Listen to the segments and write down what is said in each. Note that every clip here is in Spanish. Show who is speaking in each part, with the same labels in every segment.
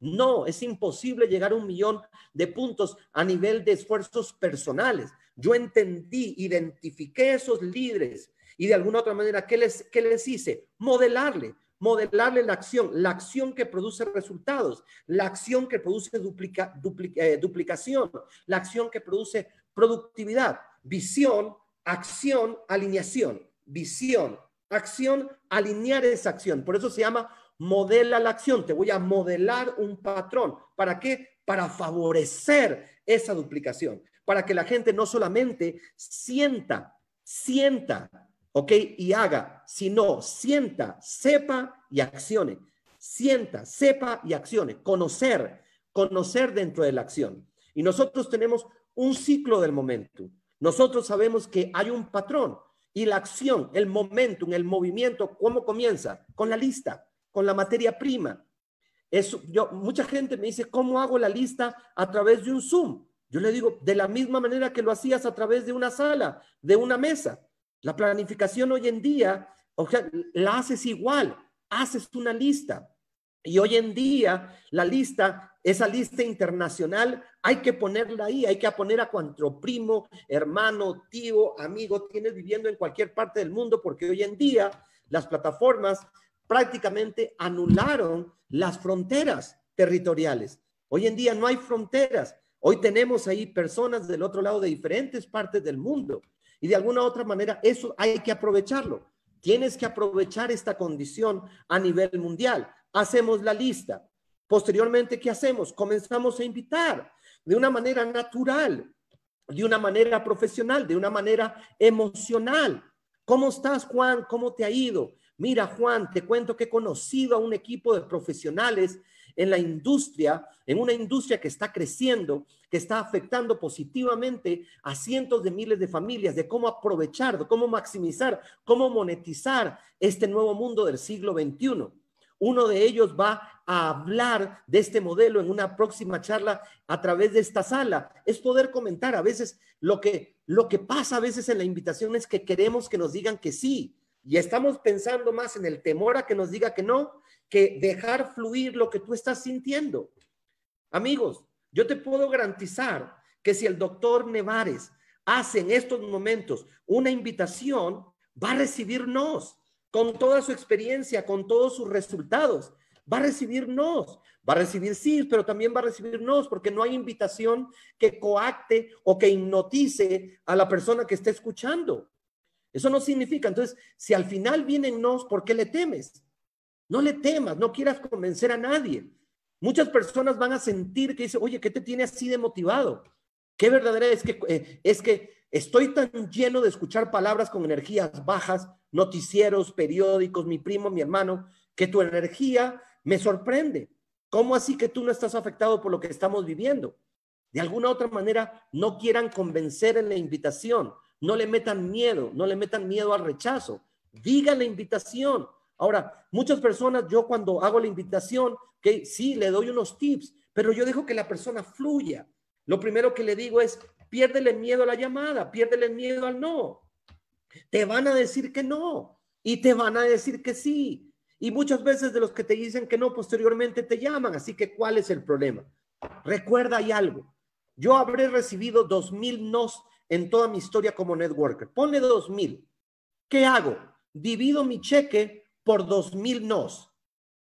Speaker 1: No, es imposible llegar a un millón de puntos a nivel de esfuerzos personales. Yo entendí, identifiqué esos líderes y de alguna otra manera, ¿qué les, qué les hice? Modelarle, modelarle la acción, la acción que produce resultados, la acción que produce duplica, eh, duplicación, la acción que produce productividad, visión, acción, alineación, visión, acción, alinear esa acción. Por eso se llama modela la acción. Te voy a modelar un patrón. ¿Para qué? Para favorecer esa duplicación, para que la gente no solamente sienta, sienta ¿ok? Y haga, sino sienta, sepa y accione. Sienta, sepa y accione. Conocer, conocer dentro de la acción. Y nosotros tenemos un ciclo del momento. Nosotros sabemos que hay un patrón y la acción, el momentum, el movimiento, ¿cómo comienza? Con la lista, con la materia prima. Eso, yo, mucha gente me dice, ¿cómo hago la lista a través de un Zoom? Yo le digo, de la misma manera que lo hacías a través de una sala, de una mesa. La planificación hoy en día, o sea, la haces igual, haces una lista. Y hoy en día, la lista, esa lista internacional, hay que ponerla ahí, hay que poner a cuanto primo, hermano, tío, amigo tienes viviendo en cualquier parte del mundo, porque hoy en día las plataformas prácticamente anularon las fronteras territoriales. Hoy en día no hay fronteras. Hoy tenemos ahí personas del otro lado de diferentes partes del mundo. Y de alguna otra manera, eso hay que aprovecharlo. Tienes que aprovechar esta condición a nivel mundial. Hacemos la lista. Posteriormente, ¿qué hacemos? Comenzamos a invitar de una manera natural, de una manera profesional, de una manera emocional. ¿Cómo estás, Juan? ¿Cómo te ha ido? Mira, Juan, te cuento que he conocido a un equipo de profesionales en la industria, en una industria que está creciendo, que está afectando positivamente a cientos de miles de familias, de cómo aprovechar, de cómo maximizar, cómo monetizar este nuevo mundo del siglo XXI. Uno de ellos va a hablar de este modelo en una próxima charla a través de esta sala. Es poder comentar. A veces lo que, lo que pasa a veces en la invitación es que queremos que nos digan que sí. Y estamos pensando más en el temor a que nos diga que no que dejar fluir lo que tú estás sintiendo. Amigos, yo te puedo garantizar que si el doctor Nevares hace en estos momentos una invitación, va a recibirnos con toda su experiencia, con todos sus resultados. Va a recibirnos, va a recibir sí, pero también va a recibirnos porque no hay invitación que coacte o que hipnotice a la persona que está escuchando. Eso no significa, entonces, si al final vienen ¿por qué le temes? No le temas, no quieras convencer a nadie. Muchas personas van a sentir que dice, oye, ¿qué te tiene así de motivado? Qué verdadera es que, eh, es que estoy tan lleno de escuchar palabras con energías bajas, noticieros, periódicos, mi primo, mi hermano, que tu energía me sorprende. ¿Cómo así que tú no estás afectado por lo que estamos viviendo? De alguna otra manera, no quieran convencer en la invitación, no le metan miedo, no le metan miedo al rechazo. Digan la invitación, Ahora, muchas personas, yo cuando hago la invitación, que sí, le doy unos tips, pero yo dejo que la persona fluya. Lo primero que le digo es, piérdele miedo a la llamada, piérdele miedo al no. Te van a decir que no y te van a decir que sí. Y muchas veces de los que te dicen que no, posteriormente te llaman. Así que, ¿cuál es el problema? Recuerda, hay algo. Yo habré recibido dos mil nos en toda mi historia como networker. Ponle dos mil. ¿Qué hago? Divido mi cheque por dos mil nos.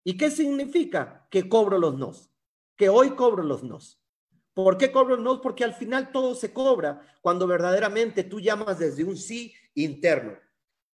Speaker 1: ¿Y qué significa? Que cobro los nos, que hoy cobro los nos. ¿Por qué cobro los nos? Porque al final todo se cobra cuando verdaderamente tú llamas desde un sí interno.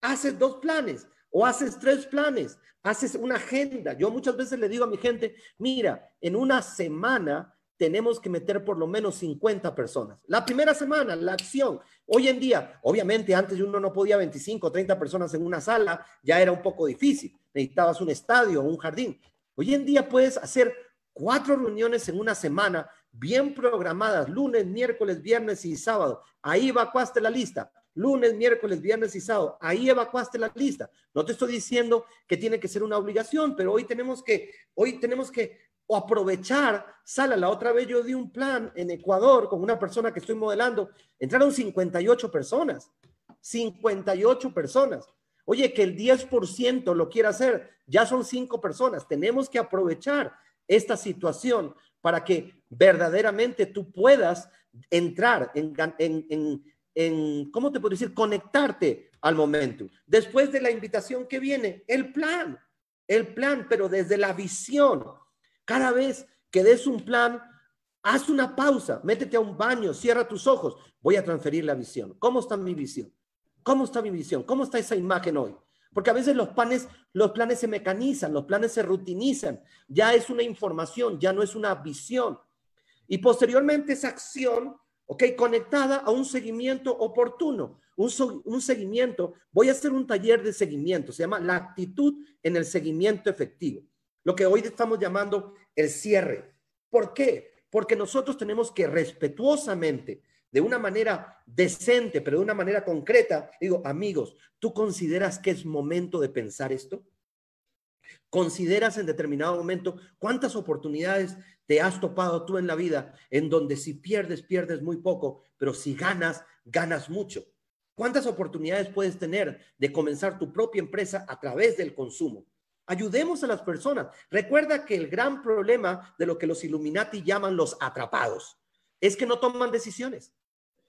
Speaker 1: Haces dos planes o haces tres planes, haces una agenda. Yo muchas veces le digo a mi gente, mira, en una semana tenemos que meter por lo menos 50 personas. La primera semana, la acción. Hoy en día, obviamente antes uno no podía 25 o 30 personas en una sala, ya era un poco difícil. Necesitabas un estadio un jardín. Hoy en día puedes hacer cuatro reuniones en una semana bien programadas, lunes, miércoles, viernes y sábado. Ahí evacuaste la lista. Lunes, miércoles, viernes y sábado. Ahí evacuaste la lista. No te estoy diciendo que tiene que ser una obligación, pero hoy tenemos que, hoy tenemos que o aprovechar, sala, la otra vez yo di un plan en Ecuador con una persona que estoy modelando, entraron 58 personas, 58 personas. Oye, que el 10% lo quiera hacer, ya son cinco personas, tenemos que aprovechar esta situación para que verdaderamente tú puedas entrar en, en, en, ¿cómo te puedo decir? Conectarte al momento. Después de la invitación que viene, el plan, el plan, pero desde la visión. Cada vez que des un plan, haz una pausa, métete a un baño, cierra tus ojos. Voy a transferir la visión. ¿Cómo está mi visión? ¿Cómo está mi visión? ¿Cómo está esa imagen hoy? Porque a veces los planes, los planes se mecanizan, los planes se rutinizan. Ya es una información, ya no es una visión. Y posteriormente esa acción, ok, conectada a un seguimiento oportuno, un, un seguimiento. Voy a hacer un taller de seguimiento, se llama la actitud en el seguimiento efectivo. Lo que hoy estamos llamando el cierre. ¿Por qué? Porque nosotros tenemos que respetuosamente de una manera decente, pero de una manera concreta, digo, amigos, ¿tú consideras que es momento de pensar esto? ¿Consideras en determinado momento cuántas oportunidades te has topado tú en la vida en donde si pierdes, pierdes muy poco, pero si ganas, ganas mucho? ¿Cuántas oportunidades puedes tener de comenzar tu propia empresa a través del consumo? Ayudemos a las personas. Recuerda que el gran problema de lo que los Illuminati llaman los atrapados es que no toman decisiones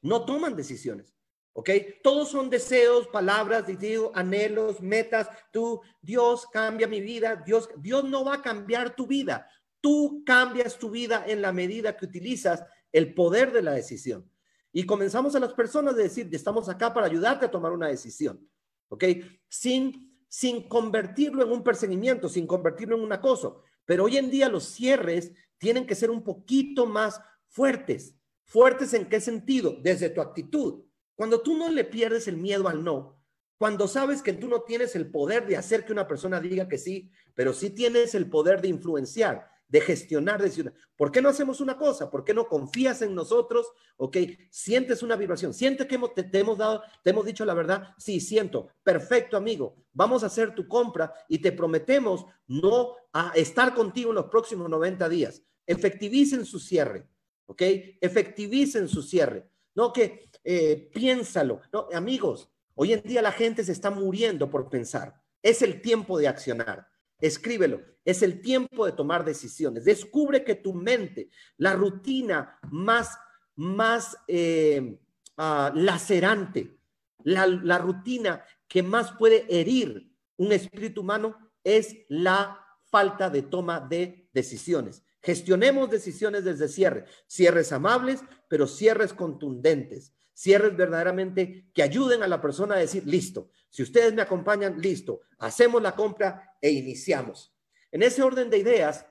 Speaker 1: no toman decisiones. ¿Ok? Todos son deseos, palabras, digo, anhelos, metas. Tú, Dios cambia mi vida. Dios, Dios no va a cambiar tu vida. Tú cambias tu vida en la medida que utilizas el poder de la decisión. Y comenzamos a las personas de decir, estamos acá para ayudarte a tomar una decisión. ¿Ok? Sin, sin convertirlo en un perseguimiento, sin convertirlo en un acoso. Pero hoy en día los cierres tienen que ser un poquito más fuertes. ¿Fuertes en qué sentido? Desde tu actitud. Cuando tú no le pierdes el miedo al no, cuando sabes que tú no tienes el poder de hacer que una persona diga que sí, pero sí tienes el poder de influenciar, de gestionar, de decir, ¿por qué no hacemos una cosa? ¿Por qué no confías en nosotros? Ok, sientes una vibración, sientes que te, te, hemos dado, te hemos dicho la verdad. Sí, siento. Perfecto, amigo. Vamos a hacer tu compra y te prometemos no a estar contigo en los próximos 90 días. Efectivicen su cierre. ¿ok? Efectivicen su cierre, no que eh, piénsalo, no, amigos, hoy en día la gente se está muriendo por pensar, es el tiempo de accionar, escríbelo, es el tiempo de tomar decisiones, descubre que tu mente, la rutina más, más eh, ah, lacerante, la, la rutina que más puede herir un espíritu humano es la falta de toma de decisiones. Gestionemos decisiones desde cierre, cierres amables, pero cierres contundentes, cierres verdaderamente que ayuden a la persona a decir, listo, si ustedes me acompañan, listo, hacemos la compra e iniciamos. En ese orden de ideas,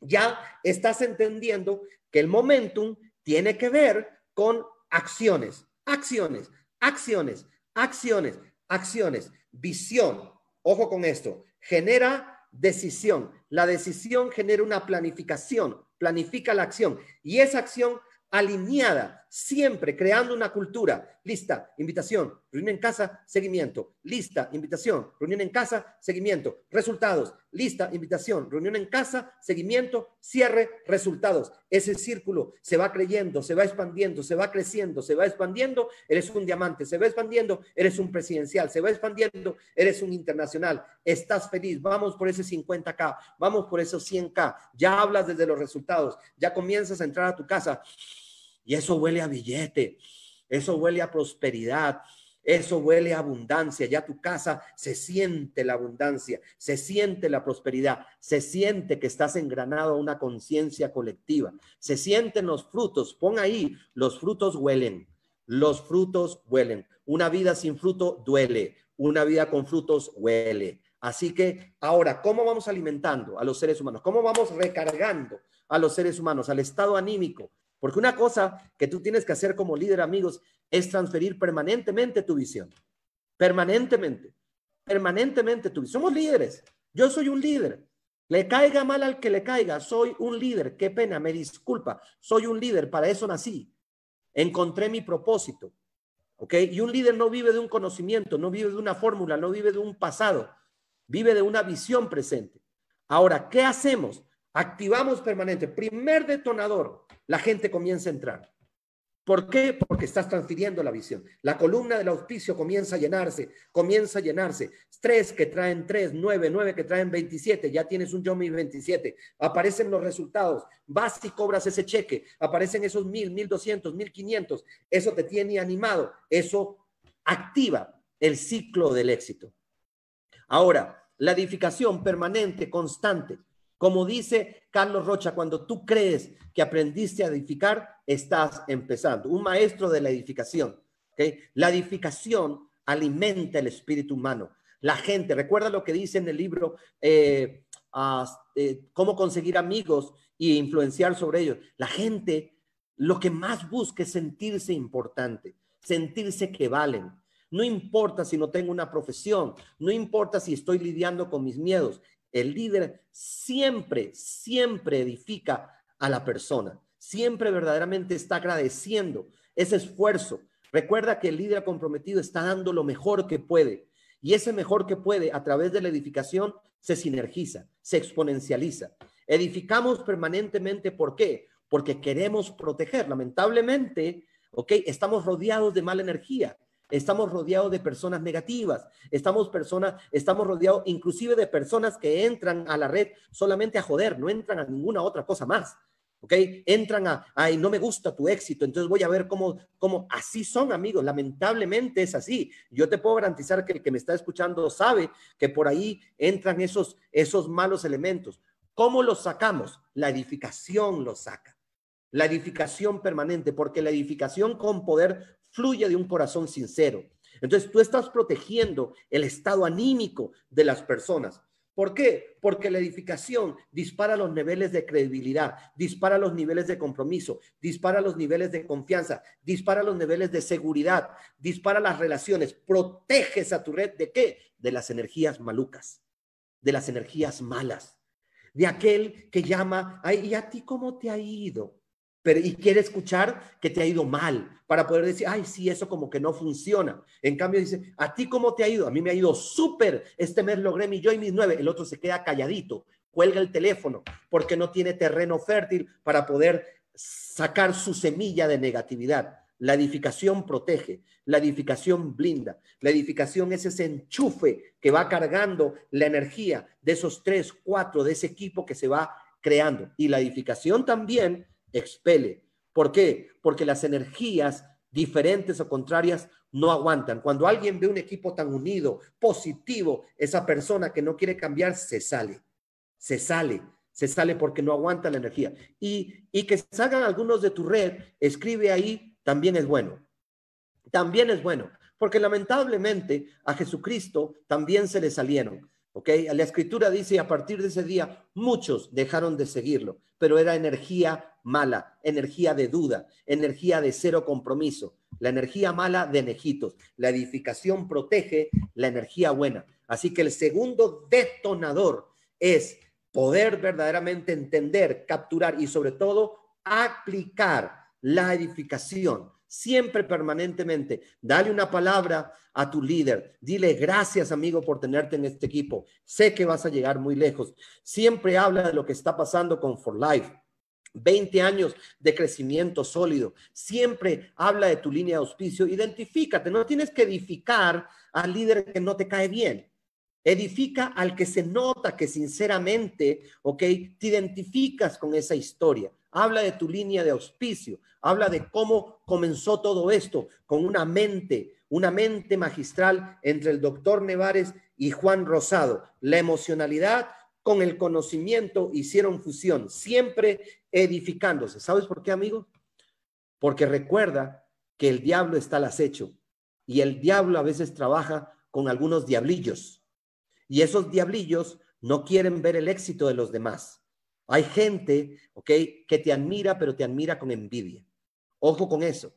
Speaker 1: ya estás entendiendo que el momentum tiene que ver con acciones, acciones, acciones, acciones, acciones, visión. Ojo con esto, genera decisión. La decisión genera una planificación, planifica la acción y esa acción alineada, siempre creando una cultura. Lista, invitación, reunión en casa, seguimiento. Lista, invitación, reunión en casa, seguimiento. Resultados, lista, invitación, reunión en casa, seguimiento, cierre, resultados. Ese círculo se va creyendo, se va expandiendo, se va creciendo, se va expandiendo. Eres un diamante, se va expandiendo, eres un presidencial, se va expandiendo, eres un internacional. Estás feliz, vamos por ese 50K, vamos por esos 100K. Ya hablas desde los resultados, ya comienzas a entrar a tu casa y eso huele a billete, eso huele a prosperidad, eso huele a abundancia. Ya tu casa se siente la abundancia, se siente la prosperidad, se siente que estás engranado a una conciencia colectiva, se sienten los frutos. Pon ahí, los frutos huelen, los frutos huelen. Una vida sin fruto duele, una vida con frutos huele. Así que ahora, ¿cómo vamos alimentando a los seres humanos? ¿Cómo vamos recargando a los seres humanos, al estado anímico, porque una cosa que tú tienes que hacer como líder, amigos, es transferir permanentemente tu visión. Permanentemente. Permanentemente tu visión. Somos líderes. Yo soy un líder. Le caiga mal al que le caiga. Soy un líder. Qué pena. Me disculpa. Soy un líder. Para eso nací. Encontré mi propósito. ¿Ok? Y un líder no vive de un conocimiento, no vive de una fórmula, no vive de un pasado. Vive de una visión presente. Ahora, ¿qué hacemos? Activamos permanente. Primer detonador, la gente comienza a entrar. ¿Por qué? Porque estás transfiriendo la visión. La columna del auspicio comienza a llenarse, comienza a llenarse. Tres que traen tres, nueve, nueve que traen 27, ya tienes un Yomi 27. Aparecen los resultados, vas y cobras ese cheque, aparecen esos mil, mil doscientos, mil quinientos. Eso te tiene animado, eso activa el ciclo del éxito. Ahora, la edificación permanente, constante. Como dice Carlos Rocha, cuando tú crees que aprendiste a edificar, estás empezando. Un maestro de la edificación. La edificación alimenta el espíritu humano. La gente, recuerda lo que dice en el libro eh, eh, Cómo conseguir amigos e influenciar sobre ellos. La gente lo que más busca es sentirse importante, sentirse que valen. No importa si no tengo una profesión, no importa si estoy lidiando con mis miedos. El líder siempre, siempre edifica a la persona, siempre verdaderamente está agradeciendo ese esfuerzo. Recuerda que el líder comprometido está dando lo mejor que puede y ese mejor que puede a través de la edificación se sinergiza, se exponencializa. Edificamos permanentemente, ¿por qué? Porque queremos proteger. Lamentablemente, ¿ok? Estamos rodeados de mala energía estamos rodeados de personas negativas, estamos personas, estamos rodeados inclusive de personas que entran a la red solamente a joder, no entran a ninguna otra cosa más. ¿Ok? Entran a, ay, no me gusta tu éxito, entonces voy a ver cómo, cómo, así son amigos, lamentablemente es así. Yo te puedo garantizar que el que me está escuchando sabe que por ahí entran esos, esos malos elementos. ¿Cómo los sacamos? La edificación los saca. La edificación permanente, porque la edificación con poder fluye de un corazón sincero. Entonces tú estás protegiendo el estado anímico de las personas. ¿Por qué? Porque la edificación dispara los niveles de credibilidad, dispara los niveles de compromiso, dispara los niveles de confianza, dispara los niveles de seguridad, dispara las relaciones, proteges a tu red de qué? De las energías malucas, de las energías malas, de aquel que llama, ay, ¿y a ti cómo te ha ido? Pero y quiere escuchar que te ha ido mal para poder decir, ay, sí, eso como que no funciona. En cambio dice, ¿a ti cómo te ha ido? A mí me ha ido súper. Este mes logré mi yo y mis nueve. El otro se queda calladito, cuelga el teléfono porque no tiene terreno fértil para poder sacar su semilla de negatividad. La edificación protege, la edificación blinda, la edificación es ese enchufe que va cargando la energía de esos tres, cuatro, de ese equipo que se va creando. Y la edificación también expele. ¿Por qué? Porque las energías diferentes o contrarias no aguantan. Cuando alguien ve un equipo tan unido, positivo, esa persona que no quiere cambiar se sale, se sale, se sale porque no aguanta la energía. Y, y que salgan algunos de tu red, escribe ahí, también es bueno. También es bueno, porque lamentablemente a Jesucristo también se le salieron. ¿Ok? La escritura dice, a partir de ese día, muchos dejaron de seguirlo, pero era energía mala, energía de duda, energía de cero compromiso, la energía mala de nejitos. La edificación protege la energía buena. Así que el segundo detonador es poder verdaderamente entender, capturar y sobre todo aplicar la edificación siempre permanentemente. Dale una palabra a tu líder. Dile gracias, amigo, por tenerte en este equipo. Sé que vas a llegar muy lejos. Siempre habla de lo que está pasando con For Life. 20 años de crecimiento sólido. Siempre habla de tu línea de auspicio. Identifícate. No tienes que edificar al líder que no te cae bien. Edifica al que se nota que sinceramente, ok, te identificas con esa historia habla de tu línea de auspicio, habla de cómo comenzó todo esto con una mente, una mente magistral entre el doctor Nevares y Juan Rosado. La emocionalidad con el conocimiento hicieron fusión, siempre edificándose. ¿Sabes por qué, amigo? Porque recuerda que el diablo está al acecho y el diablo a veces trabaja con algunos diablillos y esos diablillos no quieren ver el éxito de los demás. Hay gente, ¿ok? Que te admira, pero te admira con envidia. Ojo con eso.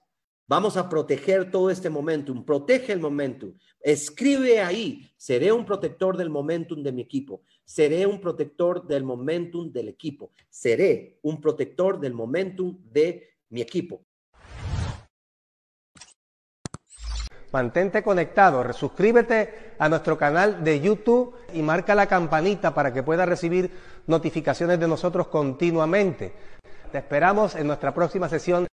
Speaker 1: Vamos a proteger todo este momentum. Protege el momentum. Escribe ahí. Seré un protector del momentum de mi equipo. Seré un protector del momentum del equipo. Seré un protector del momentum de mi equipo.
Speaker 2: Mantente conectado, suscríbete a nuestro canal de YouTube y marca la campanita para que puedas recibir notificaciones de nosotros continuamente. Te esperamos en nuestra próxima sesión.